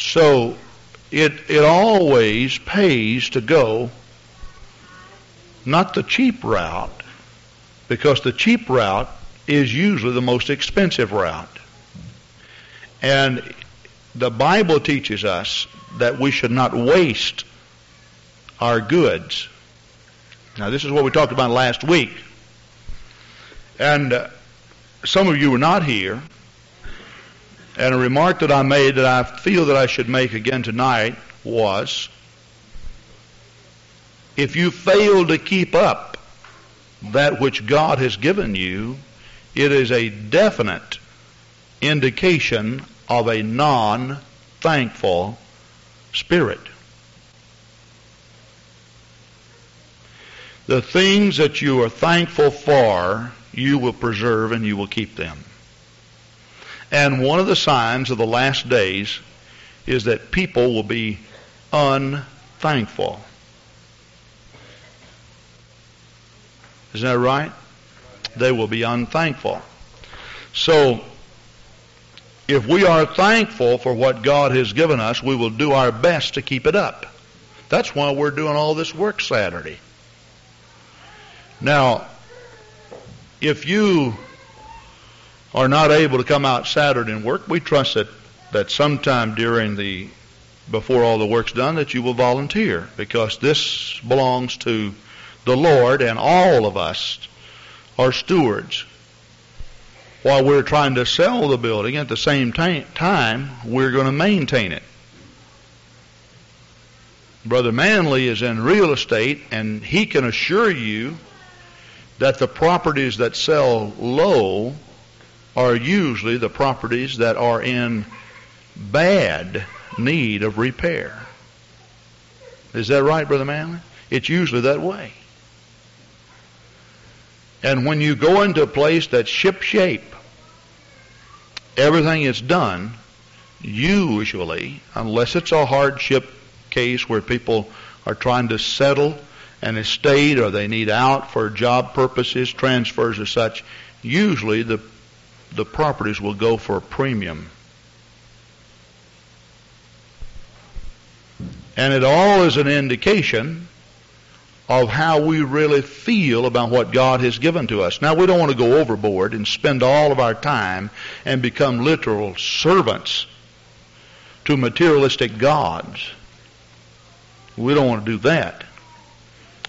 So it, it always pays to go not the cheap route, because the cheap route is usually the most expensive route. And the Bible teaches us that we should not waste our goods. Now, this is what we talked about last week. And uh, some of you were not here. And a remark that I made that I feel that I should make again tonight was if you fail to keep up that which God has given you, it is a definite indication of a non thankful spirit. The things that you are thankful for, you will preserve and you will keep them. And one of the signs of the last days is that people will be unthankful. Isn't that right? They will be unthankful. So, if we are thankful for what God has given us, we will do our best to keep it up. That's why we're doing all this work Saturday. Now, if you are not able to come out Saturday and work, we trust that, that sometime during the before all the work's done that you will volunteer because this belongs to the Lord and all of us are stewards. While we're trying to sell the building, at the same time, we're going to maintain it. Brother Manley is in real estate, and he can assure you that the properties that sell low are usually the properties that are in bad need of repair. Is that right, Brother Manley? It's usually that way. And when you go into a place that's ship shape, everything is done, usually, unless it's a hardship case where people are trying to settle an estate or they need out for job purposes, transfers or such, usually the the properties will go for a premium. And it all is an indication of how we really feel about what God has given to us. Now, we don't want to go overboard and spend all of our time and become literal servants to materialistic gods. We don't want to do that.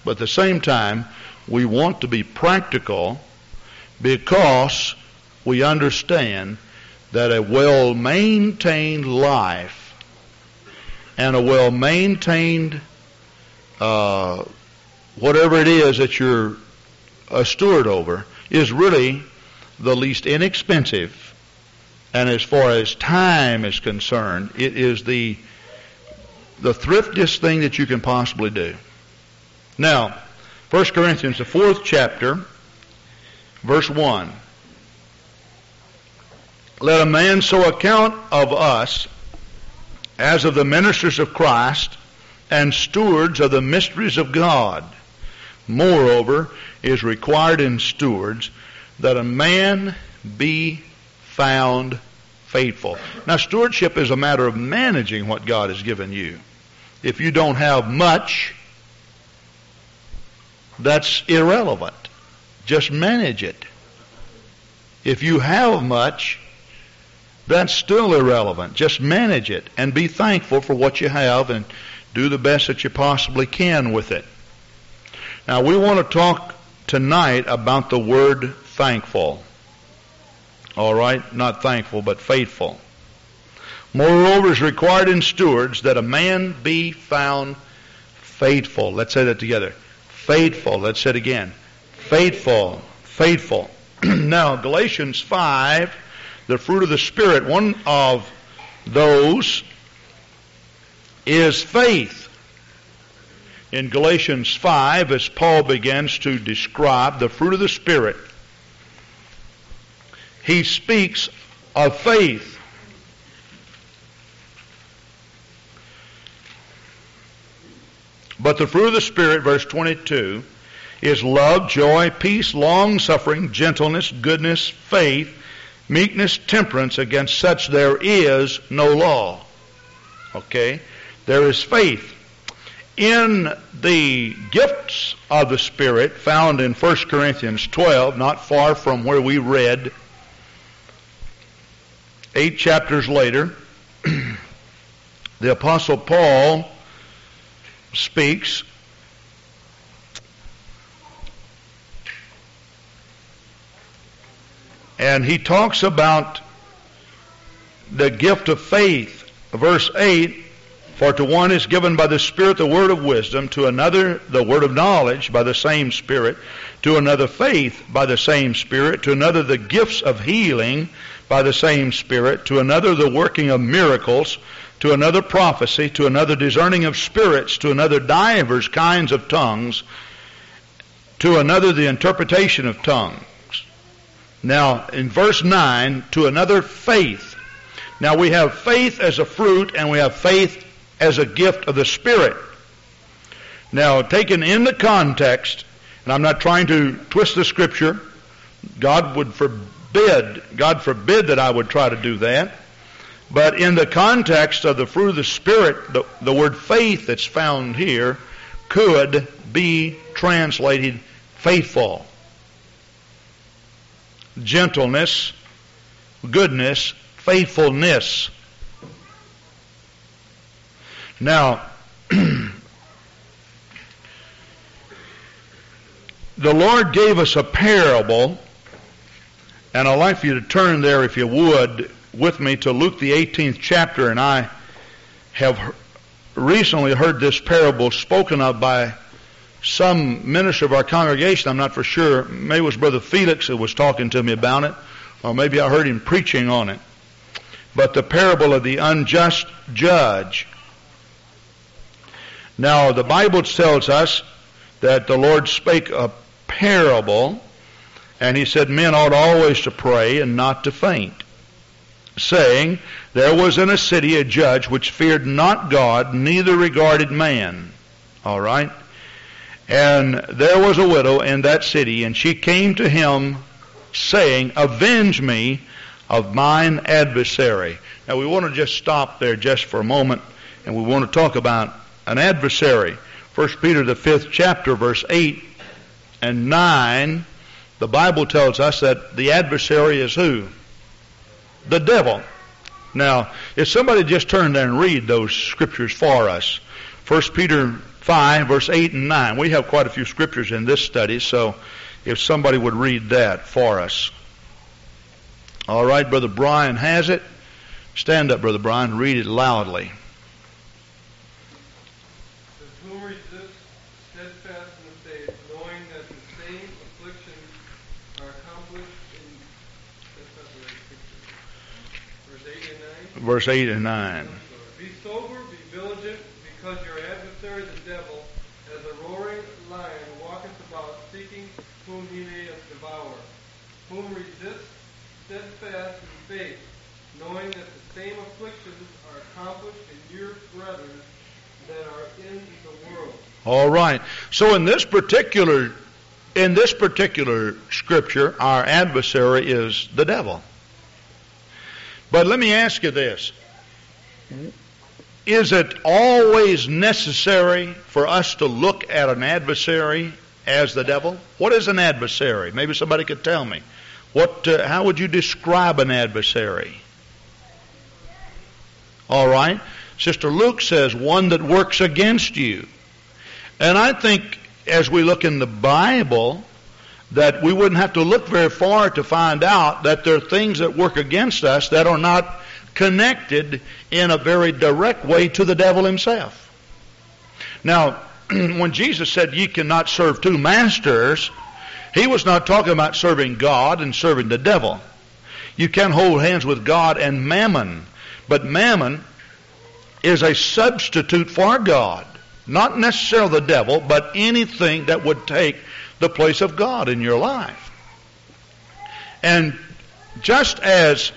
But at the same time, we want to be practical because we understand that a well maintained life and a well maintained uh, whatever it is that you're a steward over is really the least inexpensive. And as far as time is concerned it is the the thriftiest thing that you can possibly do. Now 1 corinthians the fourth chapter verse 1 let a man so account of us as of the ministers of Christ and stewards of the mysteries of God. Moreover, is required in stewards that a man be found faithful. Now, stewardship is a matter of managing what God has given you. If you don't have much, that's irrelevant. Just manage it. If you have much, that's still irrelevant. Just manage it and be thankful for what you have and do the best that you possibly can with it. Now, we want to talk tonight about the word thankful. All right? Not thankful, but faithful. Moreover, is required in stewards that a man be found faithful. Let's say that together. Faithful. Let's say it again. Faithful. Faithful. now, Galatians 5 the fruit of the Spirit, one of those is faith. In Galatians 5, as Paul begins to describe the fruit of the Spirit, he speaks of faith. But the fruit of the Spirit, verse 22, is love, joy, peace, long suffering, gentleness, goodness, faith, meekness, temperance, against such there is no law. Okay? There is faith. In the gifts of the Spirit found in 1 Corinthians 12, not far from where we read, eight chapters later, the Apostle Paul speaks and he talks about the gift of faith. Verse 8, for to one is given by the Spirit the word of wisdom, to another the word of knowledge by the same Spirit, to another faith by the same Spirit, to another the gifts of healing by the same Spirit, to another the working of miracles, to another prophecy, to another discerning of spirits, to another divers kinds of tongues, to another the interpretation of tongues. Now, in verse 9, to another faith. Now we have faith as a fruit and we have faith as a gift of the Spirit. Now, taken in the context, and I'm not trying to twist the scripture, God would forbid, God forbid that I would try to do that. But in the context of the fruit of the Spirit, the, the word faith that's found here could be translated faithful. Gentleness, goodness, faithfulness. Now, the Lord gave us a parable, and I'd like for you to turn there, if you would, with me to Luke the 18th chapter, and I have recently heard this parable spoken of by some minister of our congregation. I'm not for sure. Maybe it was Brother Felix who was talking to me about it, or maybe I heard him preaching on it. But the parable of the unjust judge. Now, the Bible tells us that the Lord spake a parable, and he said men ought always to pray and not to faint saying, There was in a city a judge which feared not God, neither regarded man. All right? And there was a widow in that city, and she came to him saying, Avenge me of mine adversary. Now we want to just stop there just for a moment, and we want to talk about an adversary. 1 Peter the fifth chapter, verse 8 and 9, the Bible tells us that the adversary is who? the devil. Now, if somebody just turn there and read those scriptures for us, 1 Peter 5, verse 8 and 9. We have quite a few scriptures in this study, so if somebody would read that for us. All right, Brother Brian has it. Stand up, Brother Brian, read it loudly. verse 8 and 9. Be sober, be vigilant, because your adversary the devil, as a roaring lion, walketh about seeking whom he may devour. Whom resist steadfast in faith, knowing that the same afflictions are accomplished in your brethren that are in the world. All right. So in this particular in this particular scripture, our adversary is the devil. But let me ask you this. Is it always necessary for us to look at an adversary as the devil? What is an adversary? Maybe somebody could tell me. What, uh, how would you describe an adversary? All right. Sister Luke says one that works against you. And I think as we look in the Bible, that we wouldn't have to look very far to find out that there are things that work against us that are not connected in a very direct way to the devil himself. Now, when Jesus said ye cannot serve two masters, he was not talking about serving God and serving the devil. You can hold hands with God and mammon, but mammon is a substitute for God. Not necessarily the devil, but anything that would take the place of God in your life. And just as,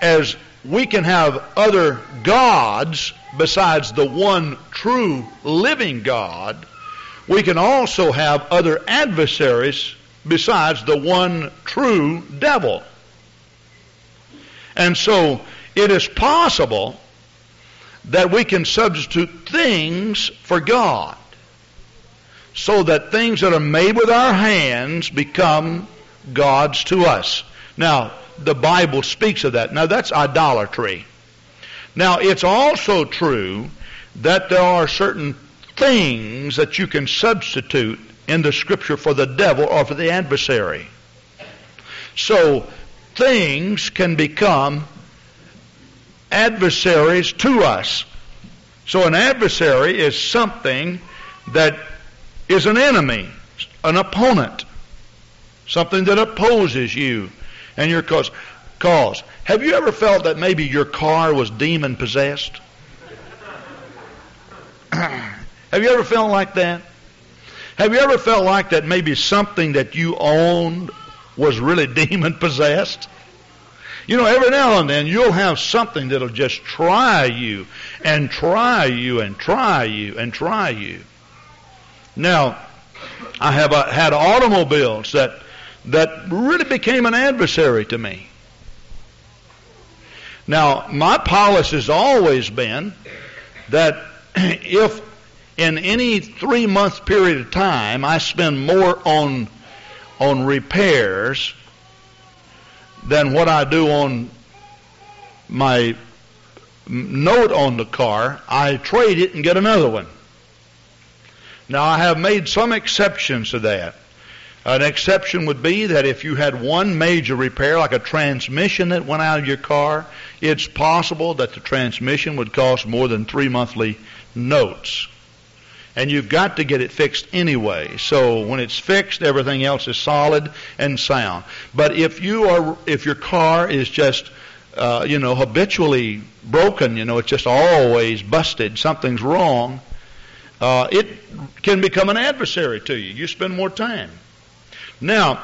as we can have other gods besides the one true living God, we can also have other adversaries besides the one true devil. And so it is possible that we can substitute things for God so that things that are made with our hands become gods to us. Now, the Bible speaks of that. Now, that's idolatry. Now, it's also true that there are certain things that you can substitute in the scripture for the devil or for the adversary. So, things can become adversaries to us. So, an adversary is something that is an enemy, an opponent, something that opposes you and your cause. cause. Have you ever felt that maybe your car was demon possessed? Have you ever felt like that? Have you ever felt like that maybe something that you owned was really demon possessed? You know, every now and then you'll have something that'll just try you and try you and try you and try you. Now, I have uh, had automobiles that that really became an adversary to me. Now, my policy has always been that if in any three month period of time I spend more on on repairs than what I do on my note on the car, I trade it and get another one. Now, I have made some exceptions to that. An exception would be that if you had one major repair, like a transmission that went out of your car, it's possible that the transmission would cost more than three monthly notes. And you've got to get it fixed anyway. So when it's fixed, everything else is solid and sound. But if you are, if your car is just, uh, you know, habitually broken, you know, it's just always busted, something's wrong, uh, it can become an adversary to you. You spend more time. Now,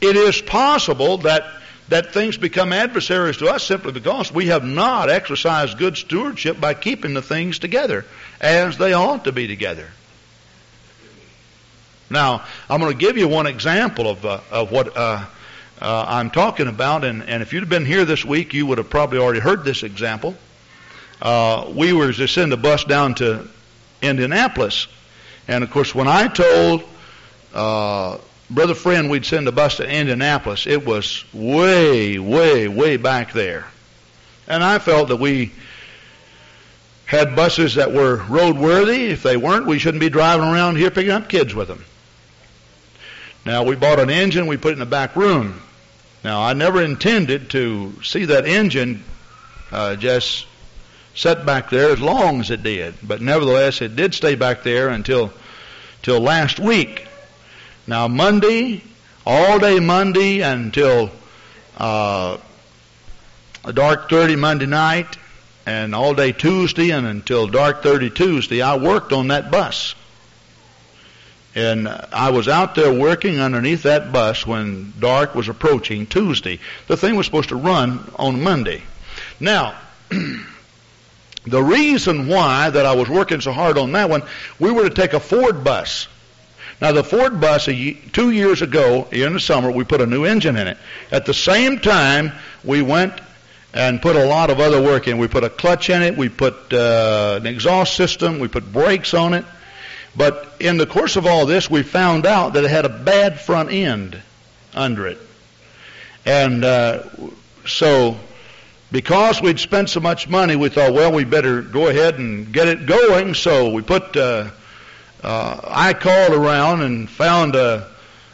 it is possible that that things become adversaries to us simply because we have not exercised good stewardship by keeping the things together as they ought to be together. Now, I'm going to give you one example of uh, of what uh, uh, I'm talking about, and, and if you'd have been here this week, you would have probably already heard this example. Uh, we were to send a bus down to Indianapolis. And of course, when I told uh, Brother Friend we'd send a bus to Indianapolis, it was way, way, way back there. And I felt that we had buses that were roadworthy. If they weren't, we shouldn't be driving around here picking up kids with them. Now, we bought an engine, we put it in the back room. Now, I never intended to see that engine uh, just sat back there as long as it did. But nevertheless, it did stay back there until till last week. Now Monday, all day Monday until uh, dark thirty Monday night, and all day Tuesday and until dark thirty Tuesday, I worked on that bus. And I was out there working underneath that bus when dark was approaching Tuesday. The thing was supposed to run on Monday. Now, The reason why that I was working so hard on that one, we were to take a Ford bus. Now the Ford bus, two years ago in the summer, we put a new engine in it. At the same time, we went and put a lot of other work in. We put a clutch in it, we put uh, an exhaust system, we put brakes on it. But in the course of all this, we found out that it had a bad front end under it. And uh, so because we'd spent so much money, we thought, well, we better go ahead and get it going. So we put, uh, uh, I called around and found a,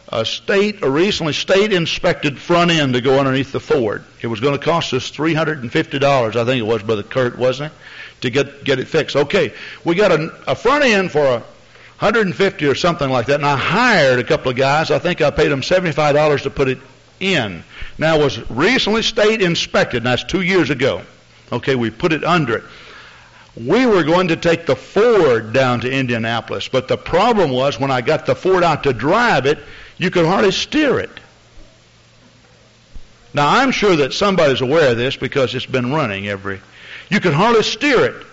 a state, a recently state inspected front end to go underneath the Ford. It was going to cost us $350, I think it was, Brother Kurt, wasn't it? To get, get it fixed. Okay, we got a, a front end for a 150 or something like that, and I hired a couple of guys. I think I paid them $75 to put it in. Now, it was recently state inspected, and that's two years ago. Okay, we put it under it. We were going to take the Ford down to Indianapolis, but the problem was when I got the Ford out to drive it, you could hardly steer it. Now, I'm sure that somebody's aware of this because it's been running every. You could hardly steer it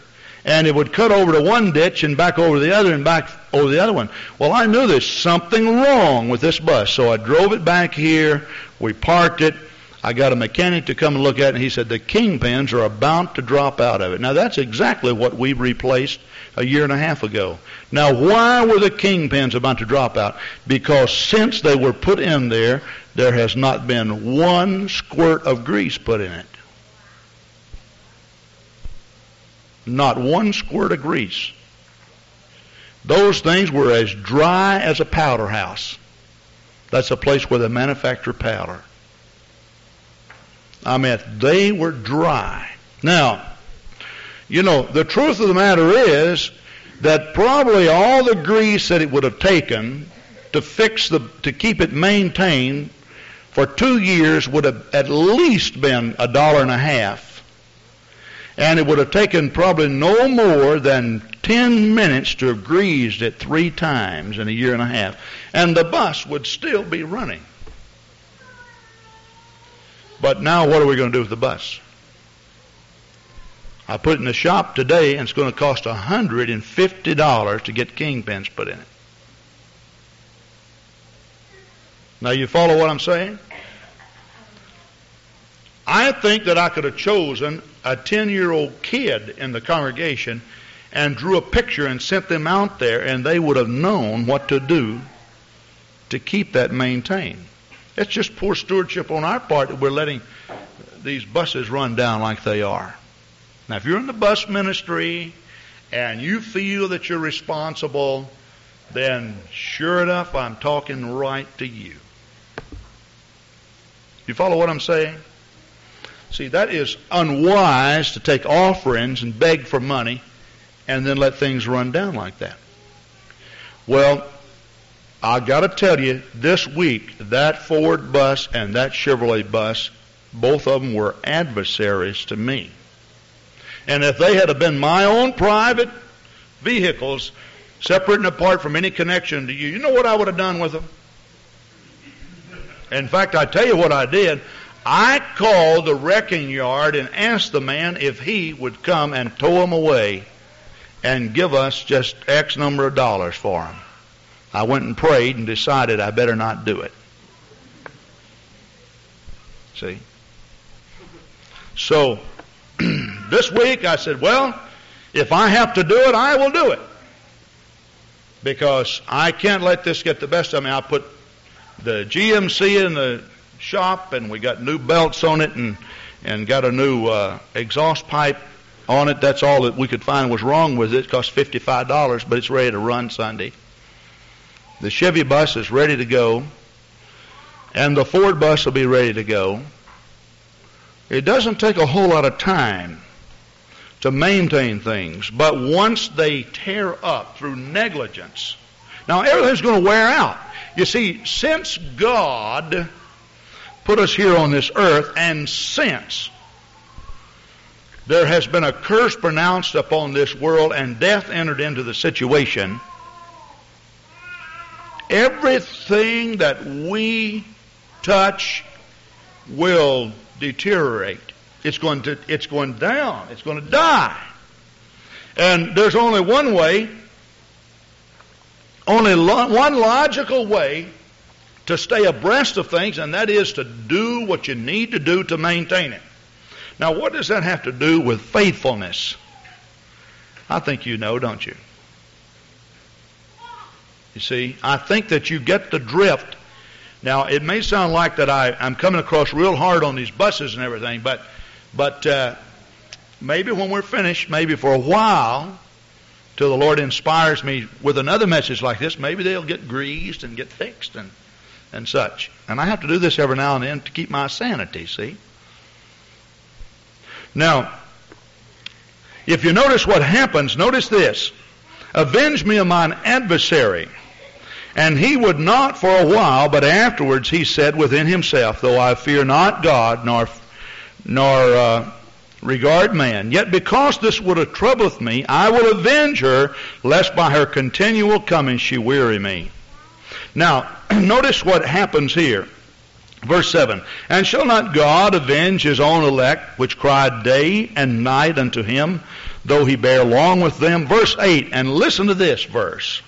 and it would cut over to one ditch and back over the other and back over the other one. Well, I knew there's something wrong with this bus, so I drove it back here. We parked it. I got a mechanic to come and look at it, and he said the kingpins are about to drop out of it. Now that's exactly what we replaced a year and a half ago. Now why were the kingpins about to drop out? Because since they were put in there, there has not been one squirt of grease put in it. Not one squirt of grease. Those things were as dry as a powder house. That's a place where they manufacture powder. I mean, they were dry. Now, you know, the truth of the matter is that probably all the grease that it would have taken to fix the, to keep it maintained for two years would have at least been a dollar and a half. And it would have taken probably no more than 10 minutes to have greased it three times in a year and a half. And the bus would still be running. But now what are we going to do with the bus? I put it in the shop today and it's going to cost $150 to get kingpins put in it. Now you follow what I'm saying? I think that I could have chosen a 10 year old kid in the congregation and drew a picture and sent them out there and they would have known what to do to keep that maintained. It's just poor stewardship on our part that we're letting these buses run down like they are. Now, if you're in the bus ministry and you feel that you're responsible, then sure enough, I'm talking right to you. You follow what I'm saying? See, that is unwise to take offerings and beg for money and then let things run down like that. Well, I got to tell you, this week, that Ford bus and that Chevrolet bus, both of them were adversaries to me. And if they had been my own private vehicles, separate and apart from any connection to you, you know what I would have done with them? In fact, I tell you what I did. I called the wrecking yard and asked the man if he would come and tow them away and give us just X number of dollars for them. I went and prayed and decided I better not do it. See? So, this week I said, well, if I have to do it, I will do it. Because I can't let this get the best of me. I put the GMC in the shop and we got new belts on it and, and got a new uh, exhaust pipe on it. That's all that we could find was wrong with it. It cost $55, but it's ready to run Sunday. The Chevy bus is ready to go, and the Ford bus will be ready to go. It doesn't take a whole lot of time to maintain things, but once they tear up through negligence, now everything's going to wear out. You see, since God put us here on this earth, and since there has been a curse pronounced upon this world and death entered into the situation, everything that we touch will deteriorate. It's going to, it's going down. It's going to die. And there's only one way, only lo- one logical way to stay abreast of things, and that is to do what you need to do to maintain it. Now, what does that have to do with faithfulness? I think you know, don't you? You see, I think that you get the drift. Now, it may sound like that I, I'm coming across real hard on these buses and everything, but, but uh, maybe when we're finished, maybe for a while, till the Lord inspires me with another message like this, maybe they'll get greased and get fixed and, and such. And I have to do this every now and then to keep my sanity, see? Now, if you notice what happens, notice this. Avenge me of mine adversary. And he would not for a while, but afterwards he said within himself, Though I fear not God, nor, nor uh, regard man, yet because this would have troubleth me, I will avenge her, lest by her continual coming she weary me. Now, notice what happens here. Verse 7 And shall not God avenge his own elect, which cry day and night unto him, though he bear long with them? Verse 8, and listen to this verse.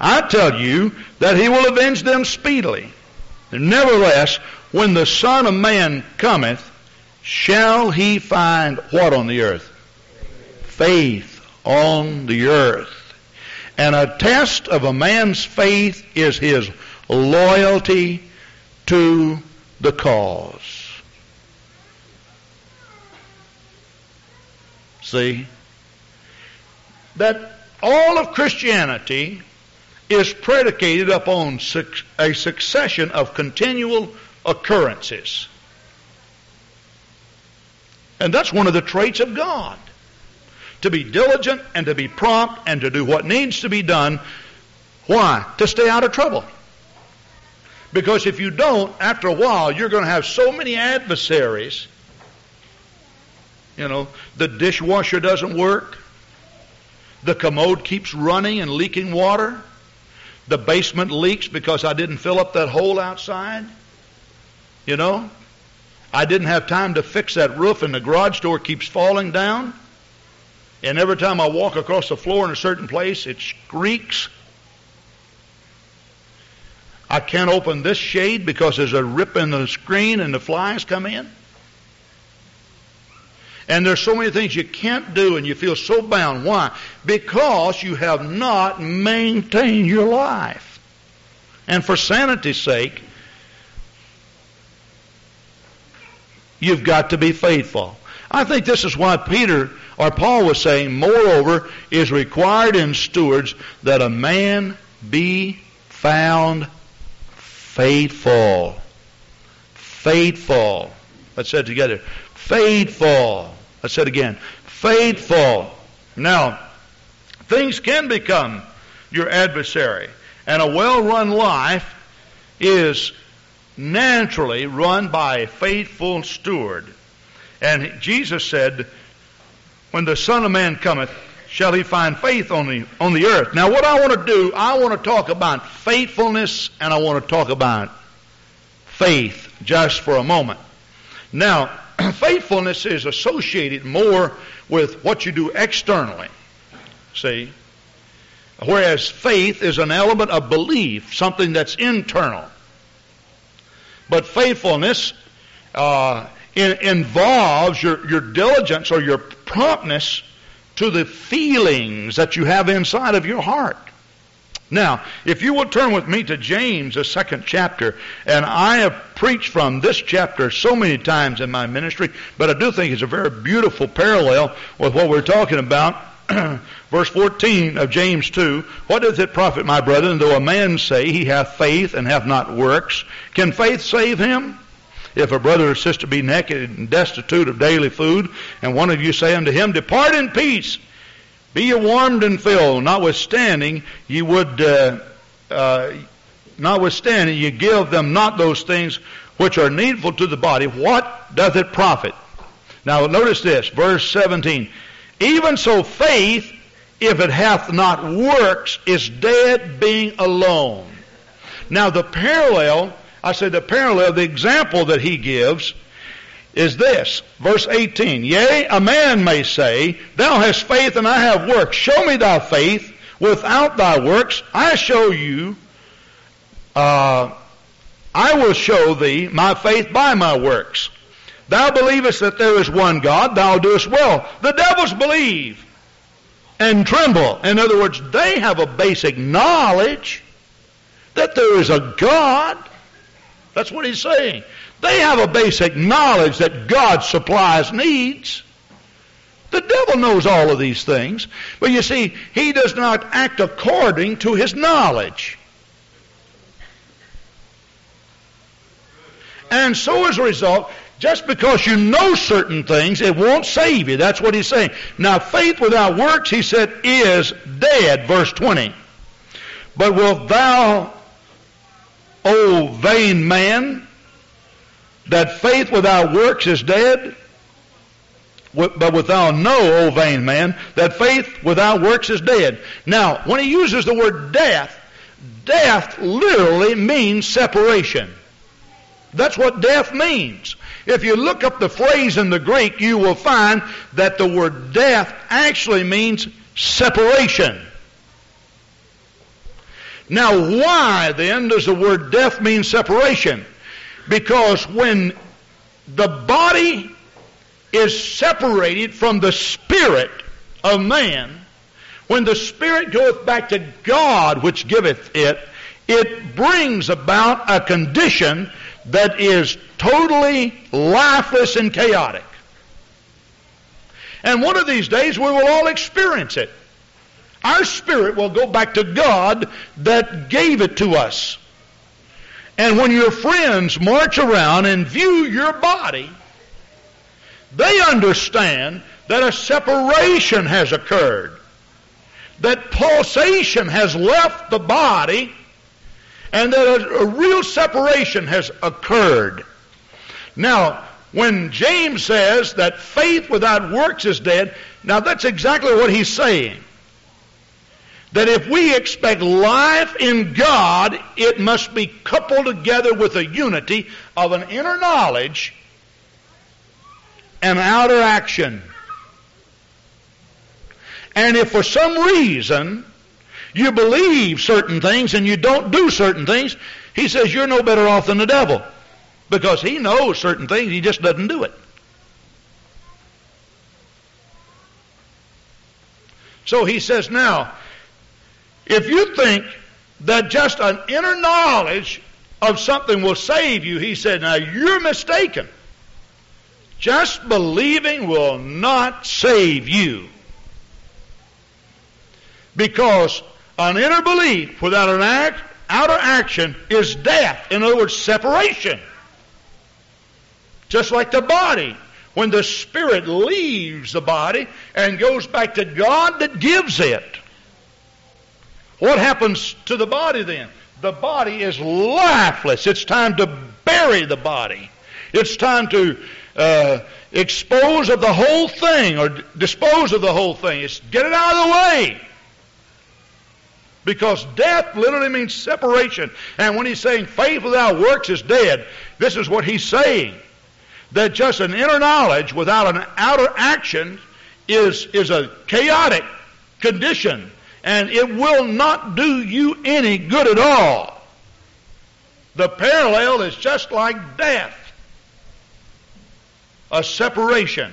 I tell you that he will avenge them speedily. Nevertheless, when the Son of Man cometh, shall he find what on the earth? Faith on the earth. And a test of a man's faith is his loyalty to the cause. See? That all of Christianity is predicated upon a succession of continual occurrences. And that's one of the traits of God. To be diligent and to be prompt and to do what needs to be done. Why? To stay out of trouble. Because if you don't, after a while, you're going to have so many adversaries. You know, the dishwasher doesn't work. The commode keeps running and leaking water. The basement leaks because I didn't fill up that hole outside. You know? I didn't have time to fix that roof and the garage door keeps falling down. And every time I walk across the floor in a certain place, it squeaks. I can't open this shade because there's a rip in the screen and the flies come in. And there's so many things you can't do and you feel so bound. Why? Because you have not maintained your life. And for sanity's sake, you've got to be faithful. I think this is why Peter or Paul was saying, moreover, is required in stewards that a man be found faithful. Faithful. Let's say it together. Faithful. Say it again. Faithful. Now, things can become your adversary. And a well run life is naturally run by a faithful steward. And Jesus said, When the Son of Man cometh, shall he find faith on the, on the earth. Now, what I want to do, I want to talk about faithfulness and I want to talk about faith just for a moment. Now, faithfulness is associated more with what you do externally. See? Whereas faith is an element of belief, something that's internal. But faithfulness uh, in, involves your, your diligence or your promptness to the feelings that you have inside of your heart. Now, if you will turn with me to James, the second chapter, and I have preached from this chapter so many times in my ministry, but I do think it's a very beautiful parallel with what we're talking about. Verse 14 of James 2, What doth it profit, my brethren, though a man say he hath faith and hath not works? Can faith save him? If a brother or sister be naked and destitute of daily food, and one of you say unto him, Depart in peace, be ye warmed and filled, notwithstanding ye would, uh, uh, notwithstanding ye give them not those things which are needful to the body, what doth it profit? Now notice this, verse 17. Even so faith, if it hath not works, is dead being alone. Now the parallel, I said the parallel, the example that he gives is this, verse 18. Yea, a man may say, Thou hast faith and I have works. Show me thy faith without thy works. I show you, uh, I will show thee my faith by my works. Thou believest that there is one God, thou doest well. The devils believe and tremble. In other words, they have a basic knowledge that there is a God. That's what he's saying. They have a basic knowledge that God supplies needs. The devil knows all of these things. But you see, he does not act according to his knowledge. And so as a result, just because you know certain things, it won't save you. That's what he's saying. Now, faith without works, he said, is dead. Verse 20. But wilt thou, O vain man, that faith without works is dead. But without know, O vain man, that faith without works is dead. Now, when he uses the word death, death literally means separation. That's what death means. If you look up the phrase in the Greek, you will find that the word death actually means separation. Now, why then does the word death mean separation? Because when the body is separated from the spirit of man, when the spirit goeth back to God which giveth it, it brings about a condition that is totally lifeless and chaotic. And one of these days we will all experience it. Our spirit will go back to God that gave it to us. And when your friends march around and view your body, they understand that a separation has occurred, that pulsation has left the body, and that a, a real separation has occurred. Now, when James says that faith without works is dead, now that's exactly what he's saying. That if we expect life in God, it must be coupled together with a unity of an inner knowledge and outer action. And if for some reason you believe certain things and you don't do certain things, he says you're no better off than the devil. Because he knows certain things, he just doesn't do it. So he says, now, if you think that just an inner knowledge of something will save you, he said, now you're mistaken. Just believing will not save you. Because an inner belief without an act, outer action is death. In other words, separation. Just like the body. When the spirit leaves the body and goes back to God that gives it. What happens to the body then? The body is lifeless. It's time to bury the body. It's time to uh, expose of the whole thing or dispose of the whole thing. It's get it out of the way. Because death literally means separation. And when he's saying faith without works is dead, this is what he's saying that just an inner knowledge without an outer action is, is a chaotic condition and it will not do you any good at all. The parallel is just like death. A separation.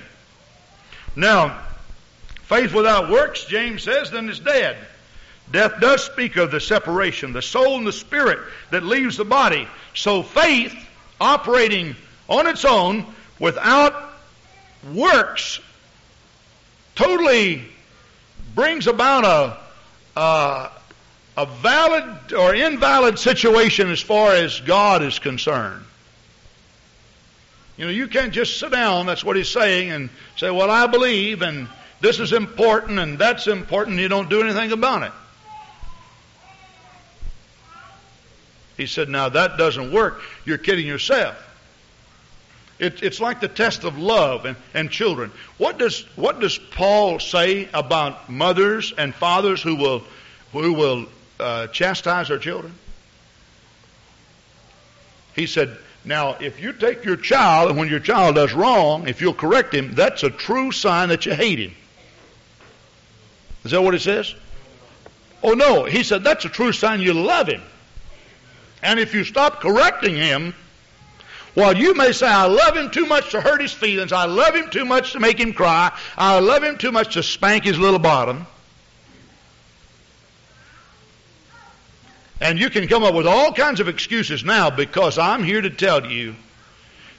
Now, faith without works, James says, then is dead. Death does speak of the separation, the soul and the spirit that leaves the body. So faith operating on its own without works totally brings about a, a, a valid or invalid situation as far as God is concerned. You know, you can't just sit down, that's what he's saying, and say, well, I believe, and this is important, and that's important, and you don't do anything about it. He said, now that doesn't work. You're kidding yourself. It, it's like the test of love and, and children. What does, what does Paul say about mothers and fathers who will, who will uh, chastise their children? He said, now, if you take your child and when your child does wrong, if you'll correct him, that's a true sign that you hate him. Is that what it says? Oh no, he said that's a true sign you love him. And if you stop correcting him, while you may say, I love him too much to hurt his feelings, I love him too much to make him cry, I love him too much to spank his little bottom. And you can come up with all kinds of excuses now because I'm here to tell you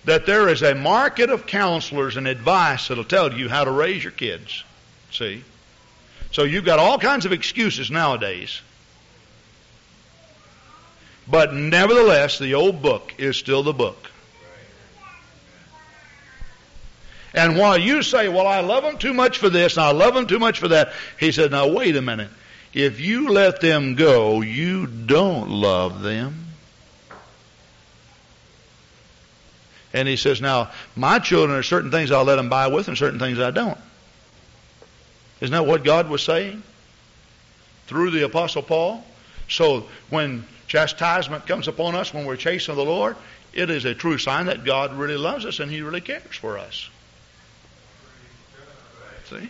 that there is a market of counselors and advice that'll tell you how to raise your kids. See? So you've got all kinds of excuses nowadays. But nevertheless, the old book is still the book. And while you say, well, I love them too much for this and I love them too much for that, he said, now wait a minute. If you let them go, you don't love them. And he says, now, my children, are certain things I'll let them buy with and certain things I don't. Isn't that what God was saying? Through the Apostle Paul? So when chastisement comes upon us when we're chasing the Lord, it is a true sign that God really loves us and He really cares for us. See?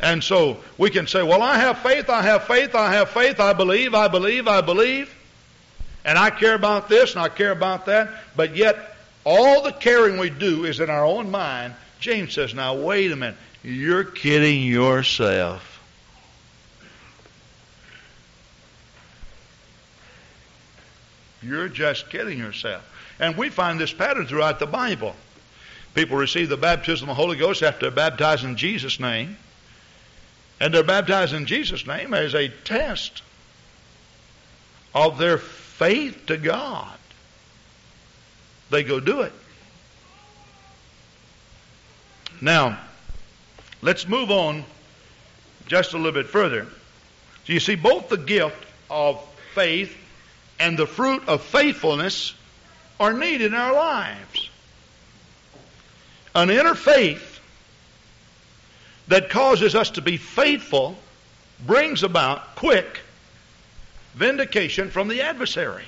And so we can say, well, I have faith, I have faith, I have faith, I believe, I believe, I believe. And I care about this and I care about that, but yet all the caring we do is in our own mind. James says, now wait a minute. You're kidding yourself. You're just kidding yourself. And we find this pattern throughout the Bible. People receive the baptism of the Holy Ghost after they're baptized in Jesus' name. And they're baptized in Jesus' name as a test of their faith to God. They go do it. Now, let's move on just a little bit further. So you see, both the gift of faith and the fruit of faithfulness are needed in our lives. An inner faith that causes us to be faithful brings about quick vindication from the adversary.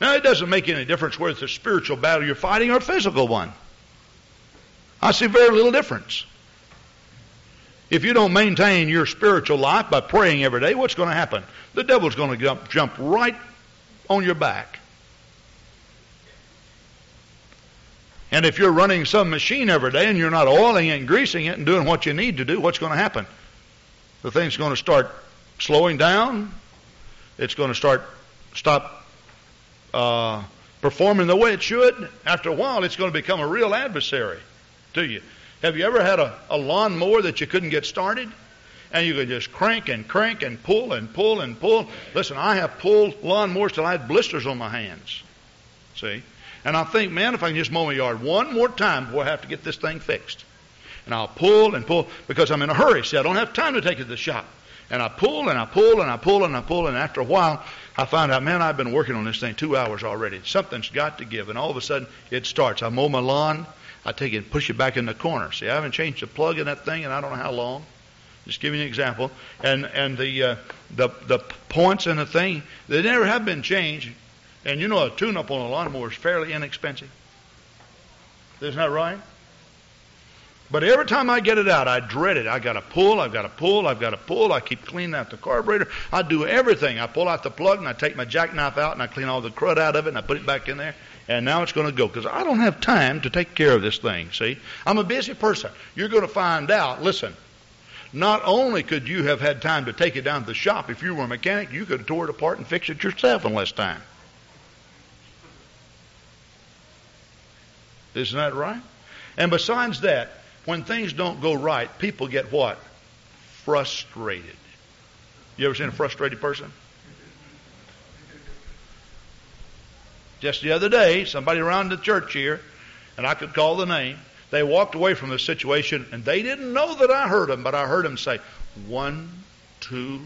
Now, it doesn't make any difference whether it's a spiritual battle you're fighting or a physical one. I see very little difference. If you don't maintain your spiritual life by praying every day, what's going to happen? The devil's going to jump, right on your back. And if you're running some machine every day and you're not oiling it and greasing it and doing what you need to do, what's going to happen? The thing's going to start slowing down. It's going to start stop uh, performing the way it should. After a while, it's going to become a real adversary to you. Have you ever had a, a lawnmower that you couldn't get started? And you could just crank and crank and pull and pull and pull. Listen, I have pulled lawnmowers till I had blisters on my hands. See? And I think, man, if I can just mow my yard one more time before I have to get this thing fixed. And I'll pull and pull because I'm in a hurry. See, I don't have time to take it to the shop. And I pull and I pull and I pull and I pull, and after a while, I find out, man, I've been working on this thing two hours already. Something's got to give. And all of a sudden, it starts. I mow my lawn, I take it and push it back in the corner. See, I haven't changed the plug in that thing and I don't know how long. Just give you an example. And and the uh, the the points in the thing they never have been changed. And you know a tune-up on a lawnmower is fairly inexpensive. Isn't that right? But every time I get it out, I dread it. I got to pull, I've got to pull, I've got to pull. I keep cleaning out the carburetor. I do everything. I pull out the plug and I take my jackknife out and I clean all the crud out of it and I put it back in there and now it's going to go because I don't have time to take care of this thing. See, I'm a busy person. You're going to find out. Listen, not only could you have had time to take it down to the shop if you were a mechanic, you could have tore it apart and fixed it yourself in less time. Isn't that right? And besides that, when things don't go right, people get what? Frustrated. You ever seen a frustrated person? Just the other day, somebody around the church here, and I could call the name, they walked away from the situation and they didn't know that I heard them, but I heard them say, one, two,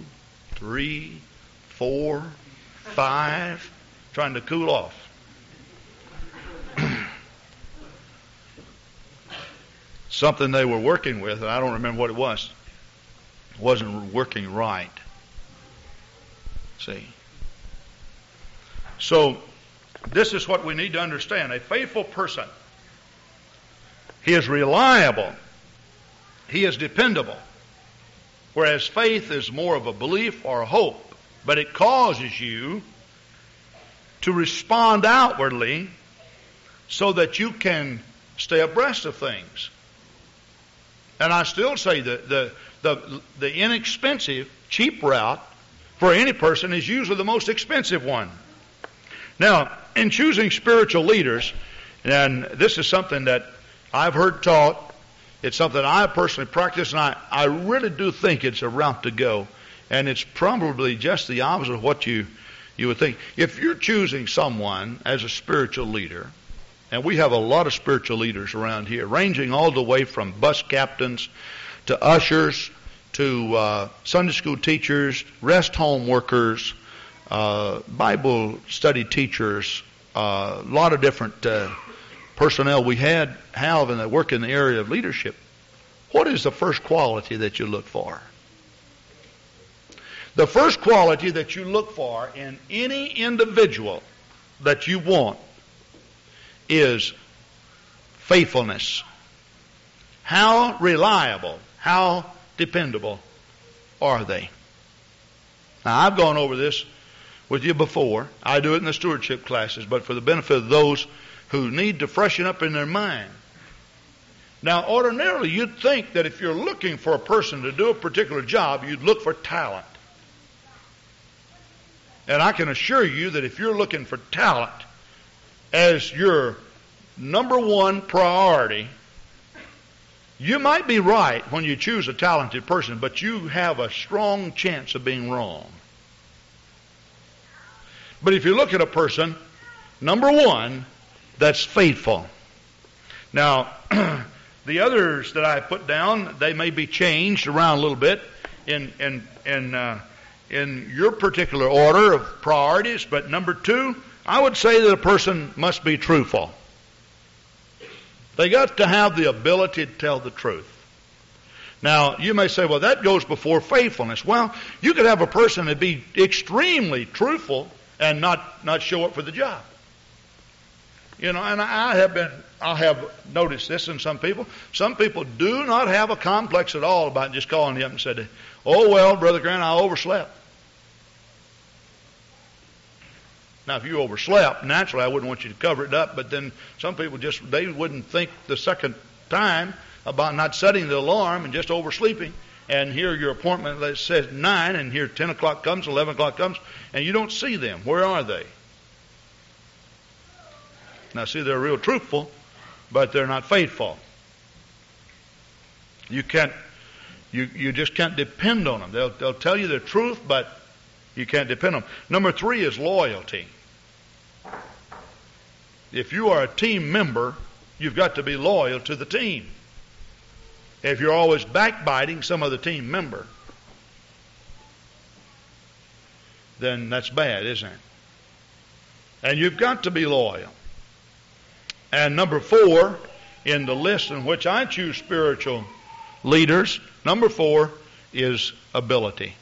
three, four, five, trying to cool off. Something they were working with, and I don't remember what it was, wasn't working right. See? So, this is what we need to understand. A faithful person, he is reliable, he is dependable. Whereas faith is more of a belief or a hope, but it causes you to respond outwardly so that you can stay abreast of things. And I still say that the, the, the inexpensive, cheap route for any person is usually the most expensive one. Now, in choosing spiritual leaders, and this is something that I've heard taught, it's something I personally practice, and I, I really do think it's a route to go. And it's probably just the opposite of what you, you would think. If you're choosing someone as a spiritual leader, and we have a lot of spiritual leaders around here, ranging all the way from bus captains to ushers to uh, Sunday school teachers, rest home workers, uh, Bible study teachers, uh, a lot of different uh, personnel we had have and that work in the area of leadership. What is the first quality that you look for? The first quality that you look for in any individual that you want is faithfulness. How reliable, how dependable are they? Now, I've gone over this with you before. I do it in the stewardship classes, but for the benefit of those who need to freshen up in their mind. Now, ordinarily, you'd think that if you're looking for a person to do a particular job, you'd look for talent. And I can assure you that if you're looking for talent as your number one priority, you might be right when you choose a talented person, but you have a strong chance of being wrong. But if you look at a person, number one, that's faithful. Now, the others that I put down, they may be changed around a little bit in in in uh, in your particular order of priorities. But number two, I would say that a person must be truthful. They got to have the ability to tell the truth. Now, you may say, well, that goes before faithfulness. Well, you could have a person that be extremely truthful and not, not show up for the job. You know, and I have been, I have noticed this in some people. Some people do not have a complex at all about just calling up and said, oh, well, Brother Grant, I overslept. Now, if you overslept, naturally I wouldn't want you to cover it up, but then some people just, they wouldn't think the second time about not setting the alarm and just oversleeping. And here your appointment that says 9, and here 10 o'clock comes, 11 o'clock comes, and you don't see them. Where are they? Now, see, they're real truthful, but they're not faithful. You can't, you, you just can't depend on them. They'll, they'll tell you the truth, but you can't depend on them. Number three is loyalty. If you are a team member, you've got to be loyal to the team. If you're always backbiting some other team member, then that's bad, isn't it? And you've got to be loyal. And number four, in the list in which I choose spiritual leaders, number four is ability.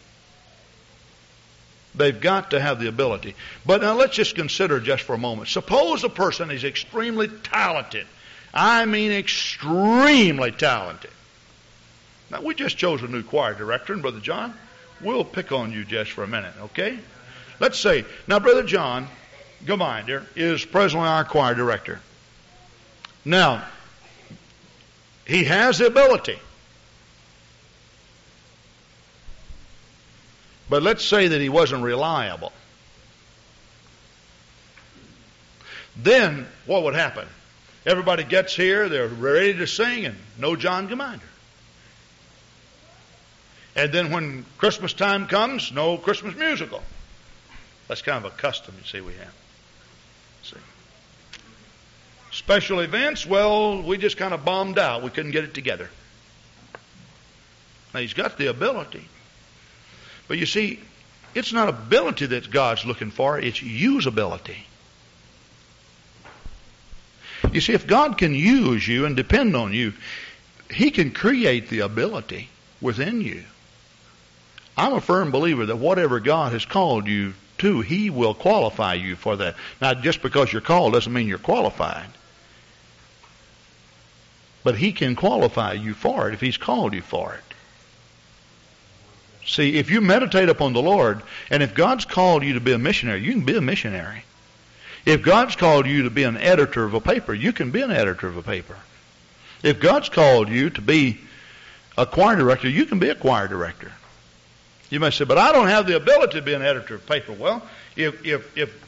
They've got to have the ability. But now let's just consider just for a moment. Suppose a person is extremely talented. I mean extremely talented. Now we just chose a new choir director, and Brother John, we'll pick on you just for a minute, okay? Let's say, now Brother John Gaminder is presently our choir director. Now, he has the ability. But let's say that he wasn't reliable. Then what would happen? Everybody gets here, they're ready to sing, and no John Gaminder. And then when Christmas time comes, no Christmas musical. That's kind of a custom, you see, we have. See. Special events, well, we just kind of bombed out. We couldn't get it together. Now, he's got the ability. But you see, it's not ability that God's looking for, it's usability. You see, if God can use you and depend on you, He can create the ability within you. I'm a firm believer that whatever God has called you to, He will qualify you for that. Now, just because you're called doesn't mean you're qualified. But He can qualify you for it if He's called you for it. See, if you meditate upon the Lord, and if God's called you to be a missionary, you can be a missionary. If God's called you to be an editor of a paper, you can be an editor of a paper. If God's called you to be a choir director, you can be a choir director. You may say, but I don't have the ability to be an editor of paper. Well, if, if, if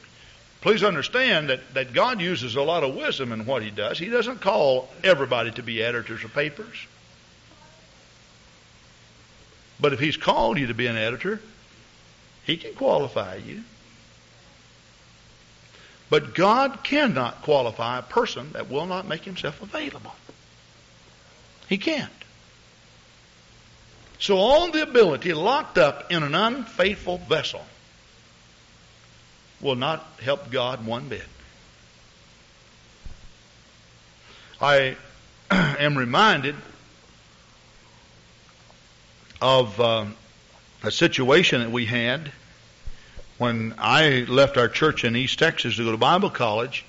please understand that, that God uses a lot of wisdom in what He does. He doesn't call everybody to be editors of papers. But if He's called you to be an editor, He can qualify you. But God cannot qualify a person that will not make himself available. He can't. So all the ability locked up in an unfaithful vessel will not help God one bit. I am reminded of uh, a situation that we had when I left our church in East Texas to go to Bible college.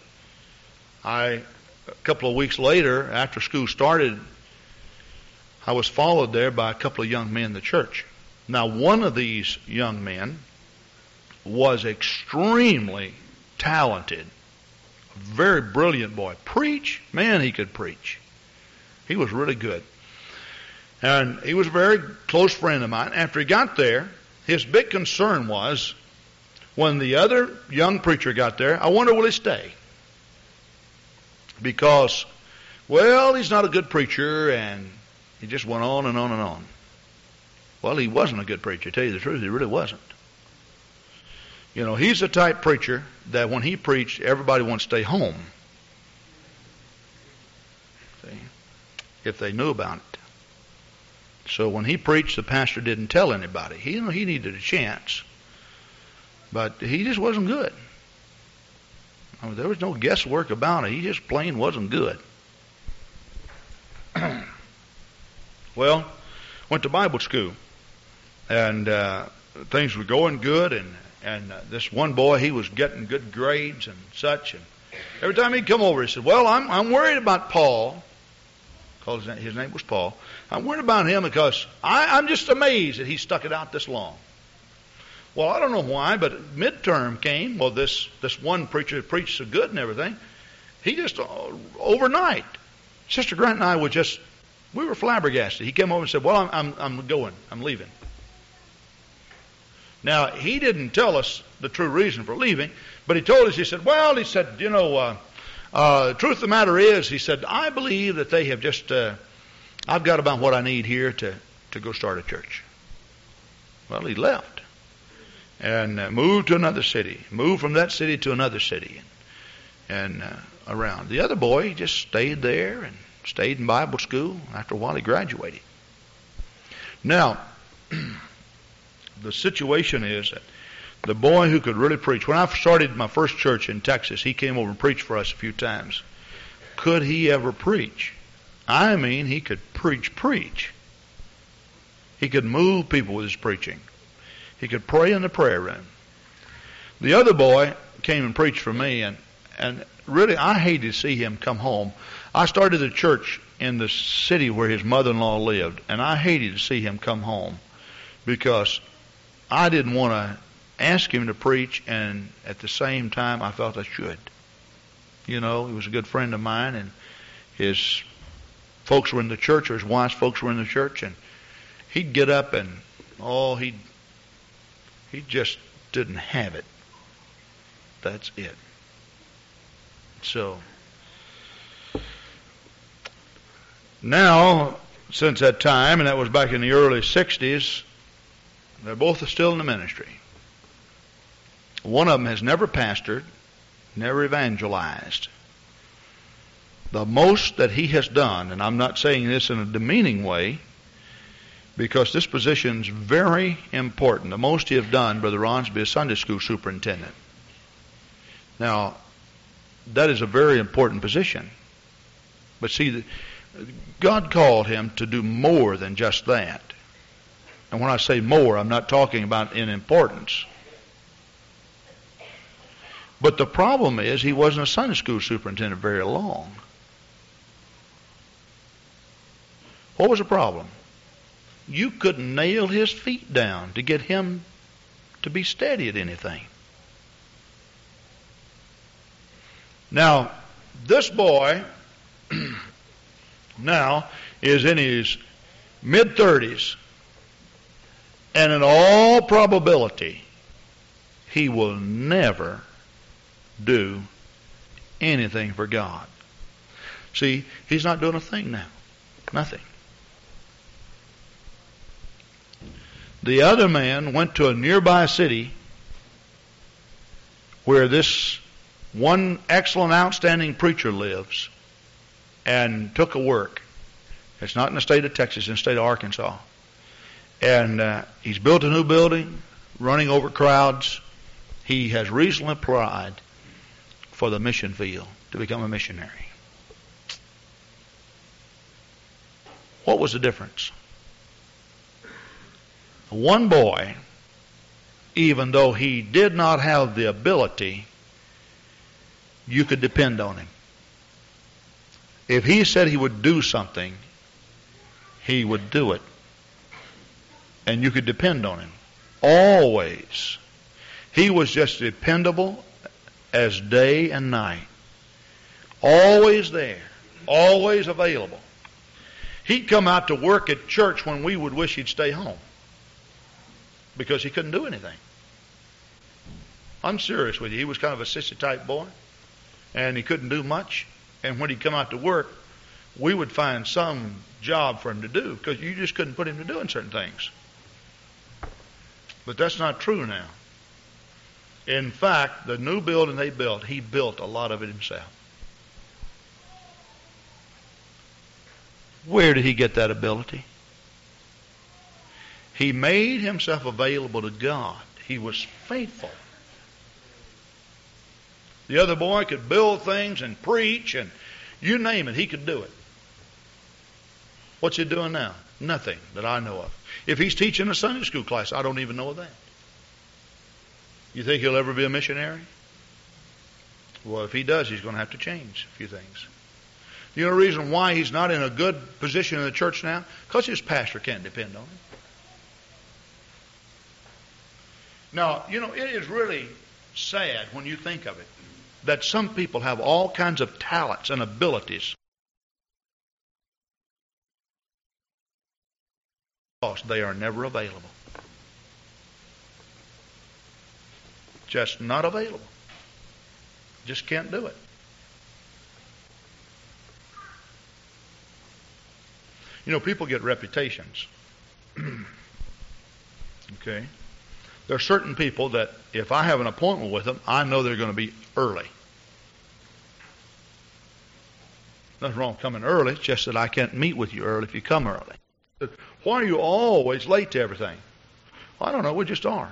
I a couple of weeks later, after school started, I was followed there by a couple of young men in the church. Now, one of these young men was extremely talented. A very brilliant boy. Preach? Man, he could preach. He was really good. And he was a very close friend of mine. After he got there, his big concern was when the other young preacher got there, I wonder will he stay? Because, well, he's not a good preacher, and he just went on and on and on. Well, he wasn't a good preacher. Tell you the truth, he really wasn't. You know, he's the type preacher that when he preached, everybody wants to stay home. See? If they knew about it. So when he preached, the pastor didn't tell anybody. He, you know, he needed a chance. But he just wasn't good. I mean, there was no guesswork about it. He just plain wasn't good. well, went to Bible school and uh, things were going good, and and uh, this one boy he was getting good grades and such, and every time he'd come over, he said, "Well, I'm I'm worried about Paul." Because his name was Paul. I'm worried about him because I, I'm just amazed that he stuck it out this long. Well, I don't know why, but midterm came. Well, this this one preacher preached so good and everything. He just uh, overnight, Sister Grant and I were just we were flabbergasted. He came over and said, "Well, I'm I'm, I'm going. I'm leaving." Now, he didn't tell us the true reason for leaving, but he told us, he said, well, he said, you know, uh, uh, truth of the matter is, he said, I believe that they have just, uh, I've got about what I need here to, to go start a church. Well, he left and uh, moved to another city, moved from that city to another city and, and uh, around. The other boy, just stayed there and stayed in Bible school. After a while, he graduated. Now, the situation is that the boy who could really preach, when I started my first church in Texas, he came over and preached for us a few times. Could he ever preach? I mean, he could preach, preach. He could move people with his preaching. He could pray in the prayer room. The other boy came and preached for me, and, and really, I hated to see him come home. I started a church in the city where his mother-in-law lived, and I hated to see him come home because I didn't want to ask him to preach, and at the same time, I felt I should. You know, he was a good friend of mine, and his folks were in the church, or his wife's folks were in the church, and he'd get up and, oh, he he just didn't have it. That's it. So, now, since that time, and that was back in the early 60s, they're both still in the ministry. One of them has never pastored, never evangelized. The most that he has done, and I'm not saying this in a demeaning way, because this position is very important. The most he has done, Brother Ron, is Sunday school superintendent. Now, that is a very important position. But see, God called him to do more than just that. And when I say more, I'm not talking about in importance. But the problem is he wasn't a Sunday school superintendent very long. What was the problem? You couldn't nail his feet down to get him to be steady at anything. Now, this boy now is in his mid 30s and in all probability, he will never do anything for God. See, he's not doing a thing now. Nothing. The other man went to a nearby city where this one excellent, outstanding preacher lives and took a work. It's not in the state of Texas, in the state of Arkansas. And uh, he's built a new building, running over crowds. He has recently applied for the mission field to become a missionary. What was the difference? One boy, even though he did not have the ability, you could depend on him. If he said he would do something, he would do it and you could depend on him. Always. He was just dependable as day and night. Always there. Always available. He'd come out to work at church when we would wish he'd stay home because he couldn't do anything. I'm serious with you. He was kind of a sissy type boy, and he couldn't do much. And when he'd come out to work, we would find some job for him to do because you just couldn't put him to doing certain things. But that's not true now. In fact, the new building they built, he built a lot of it himself. Where did he get that ability? He made himself available to God. He was faithful. The other boy could build things and preach and you name it, he could do it. What's he doing now? Nothing that I know of. If he's teaching a Sunday school class, I don't even know of that. You think he'll ever be a missionary? Well, if he does, he's going to have to change a few things. The only reason why he's not in a good position in the church now? Because his pastor can't depend on him. Now, you know, it is really sad when you think of it that some people have all kinds of talents and abilities they are never available. Just not available. Just can't do it. You know, people get reputations. okay? There are certain people that if I have an appointment with them, I know they're going to be early. Nothing wrong coming early, it's just that I can't meet with you early if you come early. Why are you always late to everything? Well, I don't know, we just are.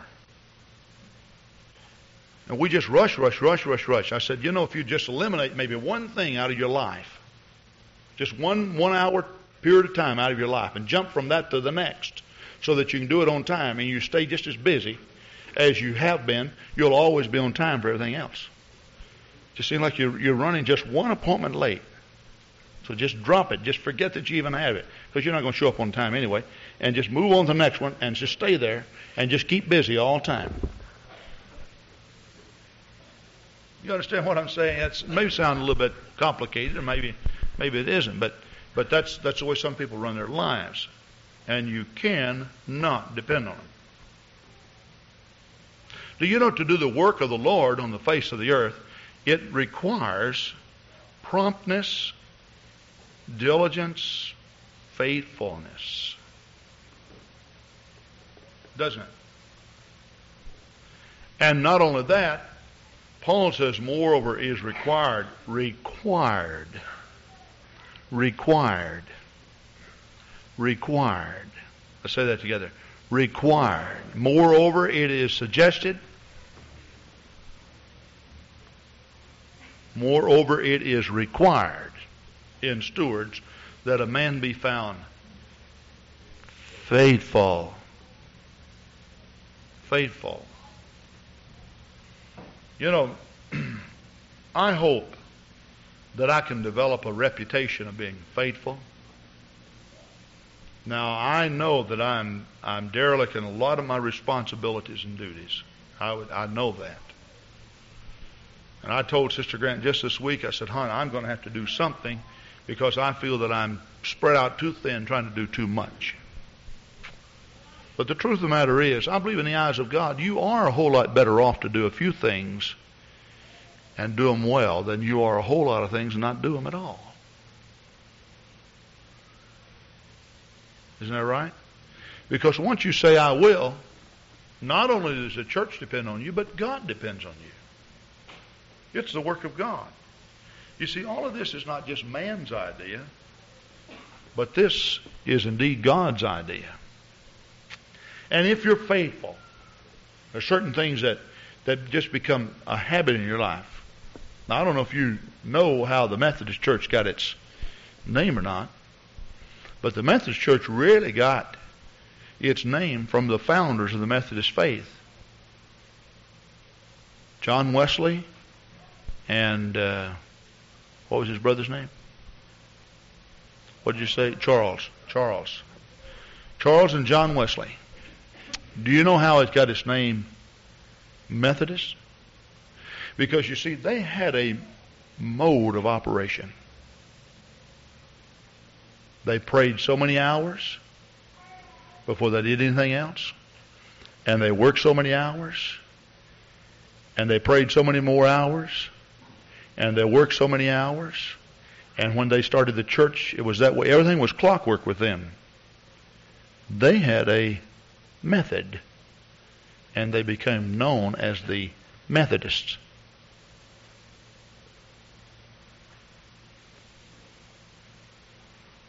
And we just rush, rush, rush, rush, rush. I said, you know, if you just eliminate maybe one thing out of your life, just one one hour period of time out of your life and jump from that to the next so that you can do it on time and you stay just as busy as you have been, you'll always be on time for everything else. It Just seems like you're, you're running just one appointment late. So just drop it. Just forget that you even have it because you're not going to show up on time anyway. And just move on to the next one and just stay there and just keep busy all the time. You understand what I'm saying? It may sound a little bit complicated, or maybe maybe it isn't, but but that's, that's the way some people run their lives. And you can not depend on them. Do you know to do the work of the Lord on the face of the earth, it requires promptness, diligence, faithfulness. Doesn't it? And not only that, Paul says, moreover, is required. Required required. Required. Let's say that together. Required. Moreover, it is suggested. Moreover, it is required in stewards that a man be found faithful. Faithful. You know, I hope that I can develop a reputation of being faithful. Now I know that I'm I'm derelict in a lot of my responsibilities and duties. I would I know that. And I told Sister Grant just this week, I said, hon, I'm going to have to do something because I feel that I'm spread out too thin trying to do too much. But the truth of the matter is, I believe in the eyes of God, you are a whole lot better off to do a few things and do them well than you are a whole lot of things and not do them at all. Isn't that right? Because once you say, I will, not only does the church depend on you, but God depends on you. It's the work of God. You see, all of this is not just man's idea, but this is indeed God's idea. And if you're faithful, there are certain things that, that just become a habit in your life. Now, I don't know if you know how the Methodist Church got its name or not, but the Methodist Church really got its name from the founders of the Methodist faith John Wesley and uh, what was his brother's name? What did you say? Charles. Charles. Charles and John Wesley. Do you know how it got its name Methodist? Because you see, they had a mode of operation. They prayed so many hours before they did anything else, and they worked so many hours, and they prayed so many more hours, and they worked so many hours, and when they started the church, it was that way. Everything was clockwork with them. They had a method, and they became known as the Methodists.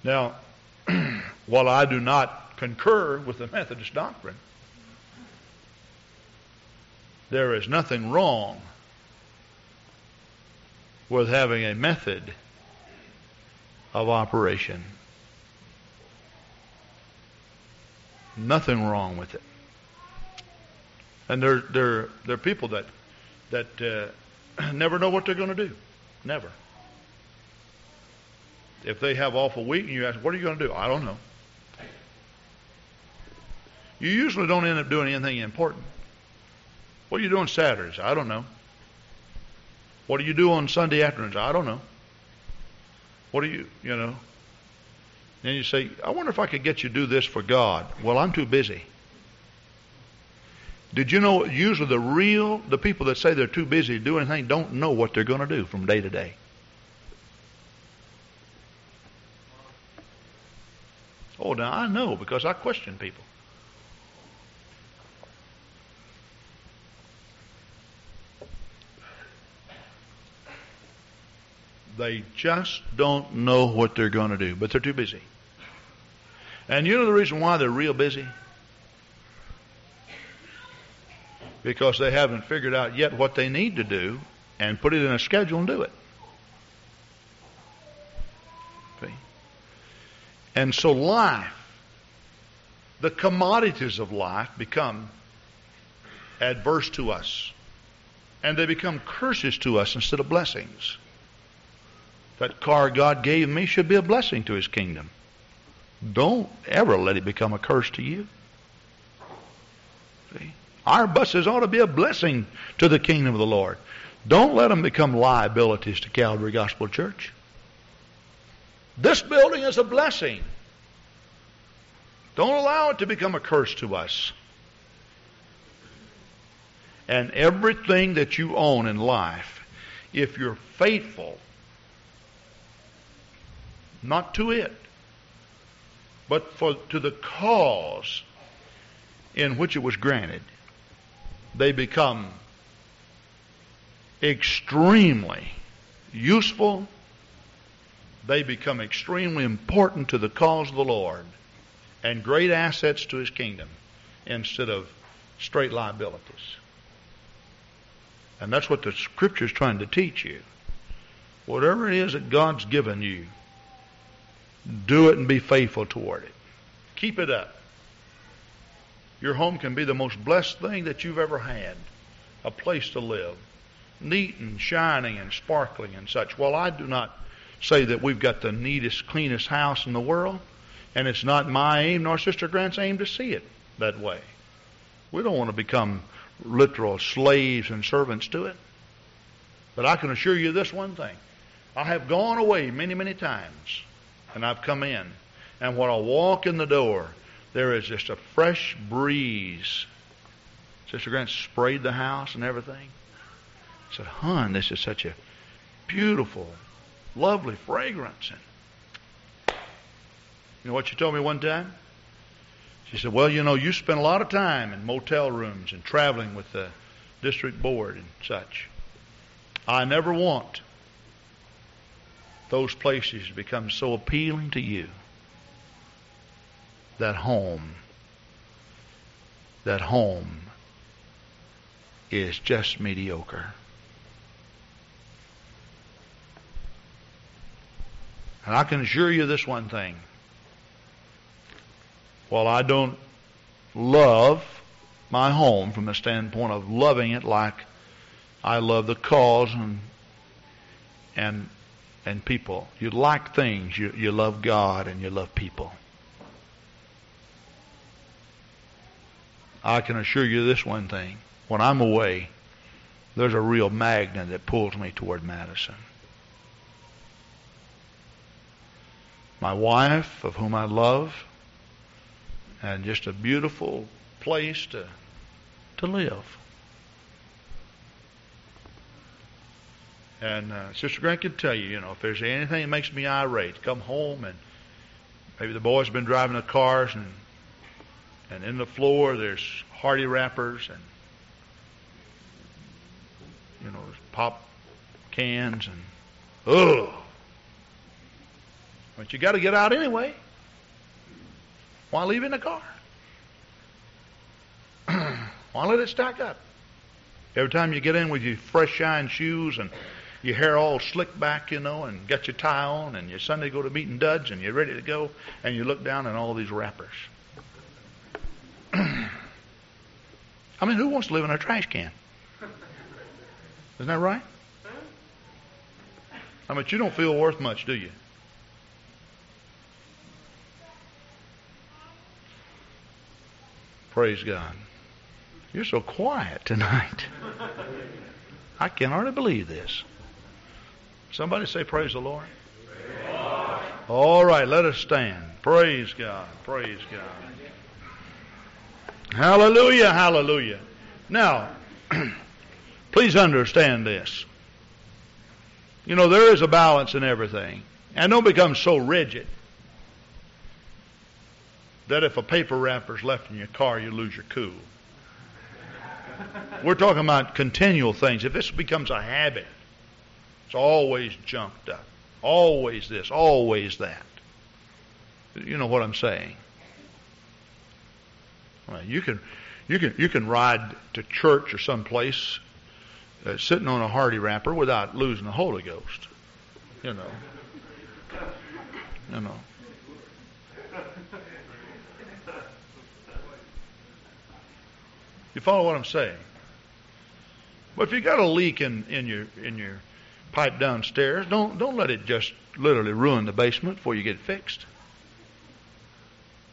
Now, while I do not concur with the Methodist doctrine, there is nothing wrong with having a method of operation. Nothing wrong with it. And there, there, there are people that, that uh, never know what they're going to do. Never. If they have awful week and you ask, what are you going to do? I don't know. You usually don't end up doing anything important. What are you doing Saturdays? I don't know. What do you do on Sunday afternoons? I don't know. What do you, you know? And you say, I wonder if I could get you to do this for God. Well, I'm too busy. Did you know usually the real, the people that say they're too busy to do anything don't know what they're going to do from day to day. Oh, now I know because I question people. They just don't know what they're going to do, but they're too busy. And you know the reason why they're real busy? Because they haven't figured out yet what they need to do and put it in a schedule and do it. See? And so life, the commodities of life become adverse to us. And they become curses to us instead of blessings. That car God gave me should be a blessing to His kingdom. Don't ever let it become a curse to you. See? Our buses ought to be a blessing to the kingdom of the Lord. Don't let them become liabilities to Calvary Gospel Church. This building is a blessing. Don't allow it to become a curse to us. And everything that you own in life, if you're faithful not to it, but for, to the cause in which it was granted, they become extremely useful. They become extremely important to the cause of the Lord and great assets to His kingdom instead of straight liabilities. And that's what the Scripture is trying to teach you. Whatever it is that God's given you, do it and be faithful toward it. Keep it up. Your home can be the most blessed thing that you've ever had. A place to live. Neat and shining and sparkling and such. Well, I do not say that we've got the neatest, cleanest house in the world, and it's not my aim nor Sister Grant's aim to see it that way. We don't want to become literal slaves and servants to it. But I can assure you this one thing. I have gone away many, many times and I've come in. And when I walk in the door, there is just a fresh breeze. Sister Grant sprayed the house and everything. I said, Hun, this is such a beautiful, lovely fragrance. And you know what she told me one time? She said, Well, you know, you spend a lot of time in motel rooms and traveling with the district board and such. I never want those places become so appealing to you that home, that home is just mediocre. And I can assure you this one thing. While I don't love my home from the standpoint of loving it like I love the cause and and and people. You like things. You, you love God and you love people. I can assure you this one thing. When I'm away, there's a real magnet that pulls me toward Madison. My wife, of whom I love, and just a beautiful place to to live. And uh, Sister Grant can tell you, you know, if there's anything that makes me irate, come home and maybe the boys have been driving the cars and and in the floor there's Hardy wrappers and you know pop cans and ugh. But you got to get out anyway. Why leave in the car? Why let it stack up? Every time you get in with your fresh shine shoes and your hair all slicked back, you know, and got your tie on, and your Sunday go to meeting duds, and you're ready to go, and you look down and all these wrappers. I mean, who wants to live in a trash can? Isn't that right? I mean, you don't feel worth much, do you? Praise God. You're so quiet tonight. I can hardly believe this. Somebody say, Praise the Lord. All right, let us stand. Praise God. Praise God. Hallelujah. Hallelujah. Now, please understand this. You know, there is a balance in everything. And don't become so rigid that if a paper wrapper is left in your car, you lose your cool. We're talking about continual things. If this becomes a habit, it's always junked up. Always this, always that. You know what I'm saying? Well, you can, you can, you can ride to church or someplace uh, sitting on a hardy wrapper without losing the Holy Ghost. You know. You know. You follow what I'm saying? But if you got a leak in, in your in your pipe downstairs, don't don't let it just literally ruin the basement before you get it fixed.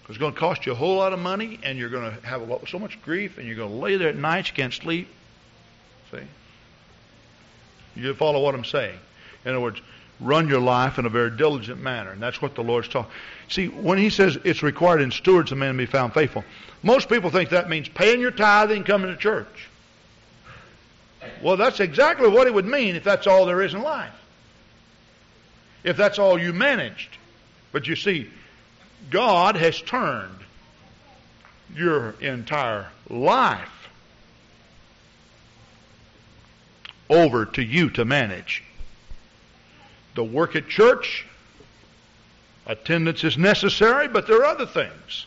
It's going to cost you a whole lot of money, and you're going to have lot, so much grief, and you're going to lay there at night, you can't sleep. See? You follow what I'm saying? In other words, run your life in a very diligent manner, and that's what the Lord's talking. See, when He says it's required in stewards a man to be found faithful, most people think that means paying your tithe and coming to church. Well, that's exactly what it would mean if that's all there is in life. If that's all you managed. But you see, God has turned your entire life over to you to manage. The work at church, attendance is necessary, but there are other things.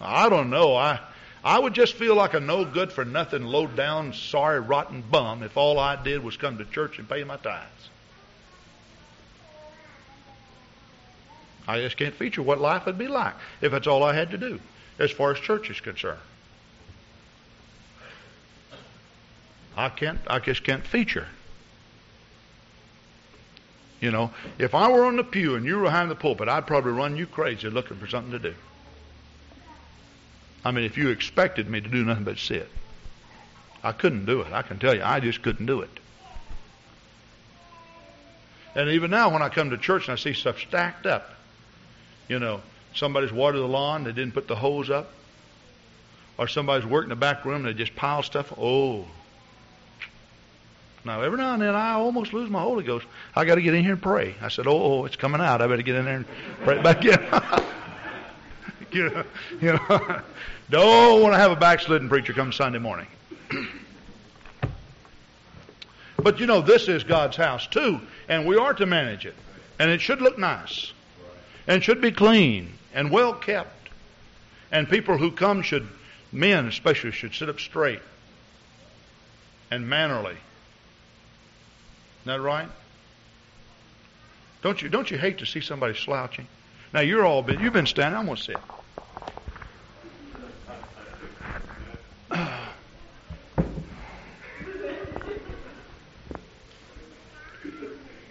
I don't know. I I would just feel like a no good for nothing, low down, sorry, rotten bum if all I did was come to church and pay my tithes. I just can't feature what life would be like if that's all I had to do as far as church is concerned. I can't I just can't feature. You know, if I were on the pew and you were behind the pulpit, I'd probably run you crazy looking for something to do. I mean, if you expected me to do nothing but sit, I couldn't do it. I can tell you, I just couldn't do it. And even now, when I come to church and I see stuff stacked up, you know, somebody's watered the lawn, they didn't put the hose up, or somebody's working in the back room, and they just pile stuff. Oh. Now, every now and then, I almost lose my Holy Ghost. I got to get in here and pray. I said, oh, oh, it's coming out. I better get in there and pray back in. you know, don't want to have a backslidden preacher come Sunday morning. but you know, this is God's house too, and we are to manage it. And it should look nice. And should be clean and well kept. And people who come should, men especially, should sit up straight and mannerly. Isn't that right? Don't you don't you hate to see somebody slouching? Now you're all been you've been standing. I'm gonna sit.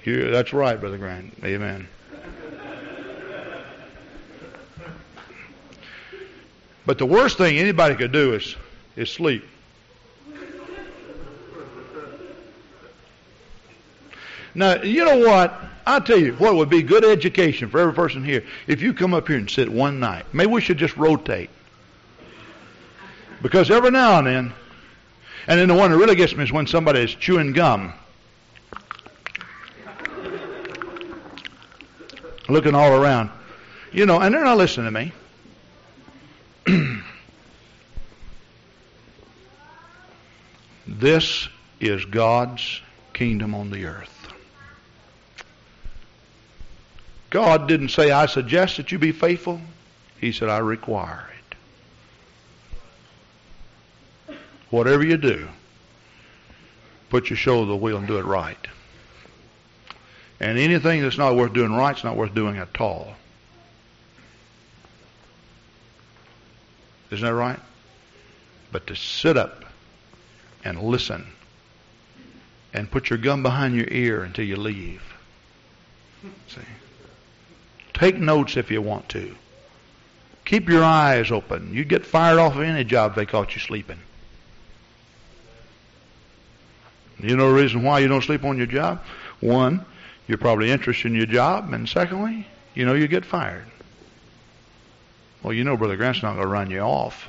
You, that's right, Brother Grant. Amen. But the worst thing anybody could do is, is sleep. Now, you know what? I'll tell you what would be good education for every person here. If you come up here and sit one night, maybe we should just rotate. Because every now and then, and then the one that really gets me is when somebody is chewing gum. Looking all around. You know, and they're not listening to me. this is God's kingdom on the earth. God didn't say, I suggest that you be faithful. He said, I require it. Whatever you do, put your shoulder to the wheel and do it right. And anything that's not worth doing right is not worth doing at all. Isn't that right? But to sit up and listen and put your gum behind your ear until you leave. See? Take notes if you want to. Keep your eyes open. You'd get fired off of any job if they caught you sleeping. You know the reason why you don't sleep on your job? One, you're probably interested in your job, and secondly, you know you get fired. Well, you know Brother Grant's not going to run you off.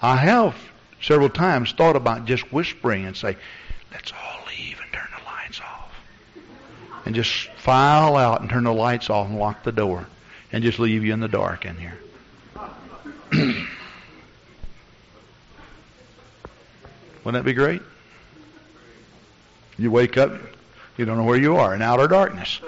I have several times thought about just whispering and say, let's all leave and turn the lights off. And just file out and turn the lights off and lock the door and just leave you in the dark in here. Wouldn't that be great? You wake up, you don't know where you are in outer darkness.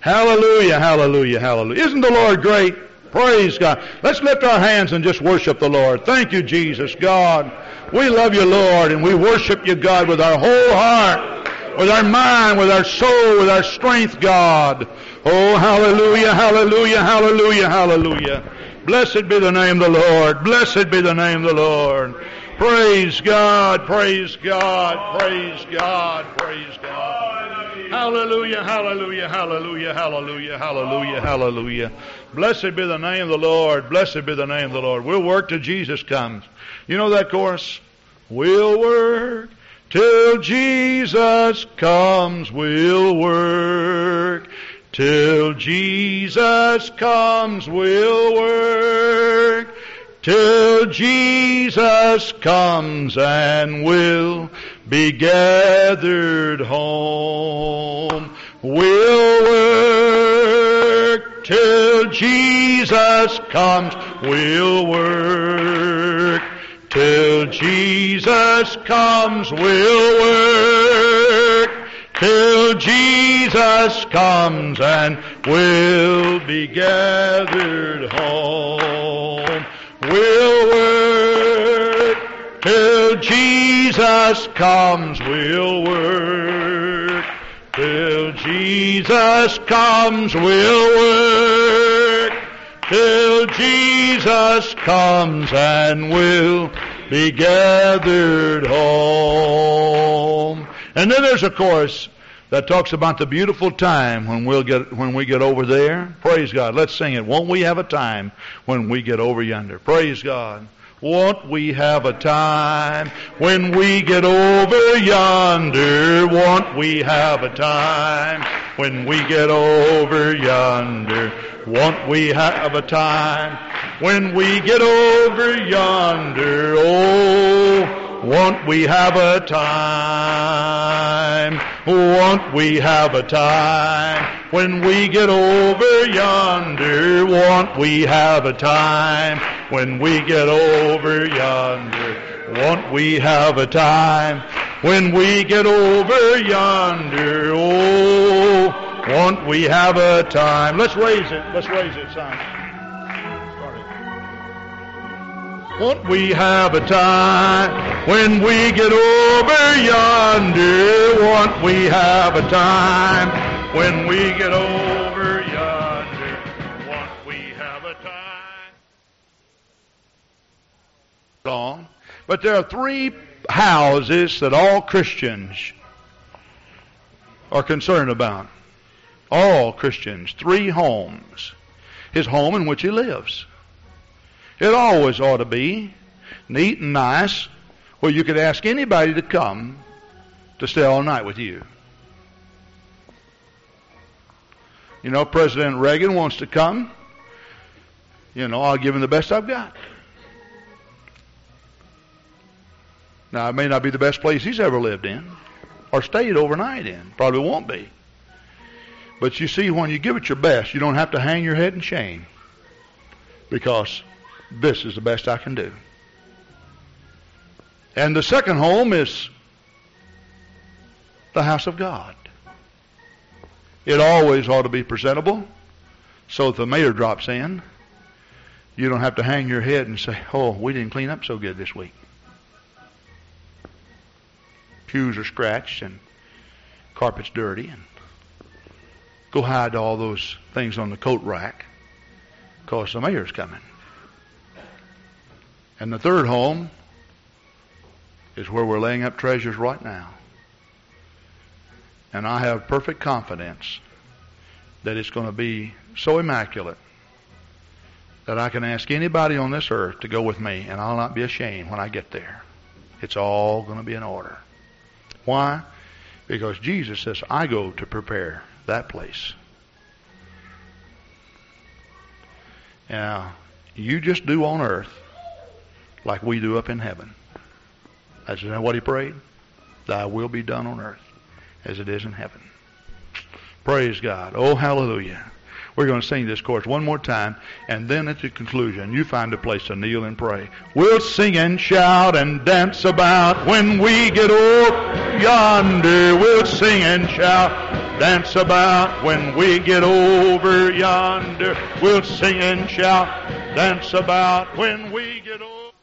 hallelujah, hallelujah, hallelujah. Isn't the Lord great? Praise God. Let's lift our hands and just worship the Lord. Thank you, Jesus. God, we love you, Lord, and we worship you, God, with our whole heart, with our mind, with our soul, with our strength, God. Oh, hallelujah, hallelujah, hallelujah, hallelujah. Blessed be the name of the Lord. Blessed be the name of the Lord. Praise God, praise God, praise God, praise God. Hallelujah, hallelujah, hallelujah, hallelujah, hallelujah, hallelujah. Blessed be the name of the Lord. Blessed be the name of the Lord. We'll work till Jesus comes. You know that chorus? We'll work till Jesus comes. We'll work till Jesus comes. We'll work till Jesus comes and we'll be gathered home. We'll work till Jesus comes. We'll work till Jesus comes. We'll work till Jesus comes and we'll be gathered home. We'll work till Jesus comes. We'll work till Jesus comes. We'll work till Jesus comes and we'll be gathered home. And then there's a chorus that talks about the beautiful time when we'll get when we get over there. Praise God. Let's sing it. Won't we have a time when we get over yonder? Praise God. Won't we have a time when we get over yonder? Won't we have a time when we get over yonder? Won't we have a time when we get over yonder? Oh, won't we have a time? Won't we have a time when we get over yonder? Won't we have a time when we get over yonder? Won't we have a time when we get over yonder? Oh, won't we have a time? Let's raise it. Let's raise it, son. Won't we have a time when we get over yonder? Won't we have a time when we get over yonder? Won't we have a time? Song. But there are three houses that all Christians are concerned about. All Christians, three homes. His home in which he lives. It always ought to be neat and nice where you could ask anybody to come to stay all night with you. You know, President Reagan wants to come. You know, I'll give him the best I've got. Now, it may not be the best place he's ever lived in or stayed overnight in. Probably won't be. But you see, when you give it your best, you don't have to hang your head in shame because this is the best I can do. And the second home is the house of God. It always ought to be presentable so if the mayor drops in, you don't have to hang your head and say, oh, we didn't clean up so good this week. Pews are scratched and carpet's dirty and go hide all those things on the coat rack because the mayor's coming. And the third home is where we're laying up treasures right now. And I have perfect confidence that it's going to be so immaculate that I can ask anybody on this earth to go with me and I'll not be ashamed when I get there. It's all going to be in order. Why? Because Jesus says, I go to prepare that place. Now, you just do on earth like we do up in heaven. That's what he prayed. Thy will be done on earth as it is in heaven. Praise God. Oh, hallelujah. We're going to sing this chorus one more time, and then at the conclusion, you find a place to kneel and pray. We'll sing and shout and dance about when we get over yonder. We'll sing and shout, dance about when we get over yonder. We'll sing and shout, dance about when we get over.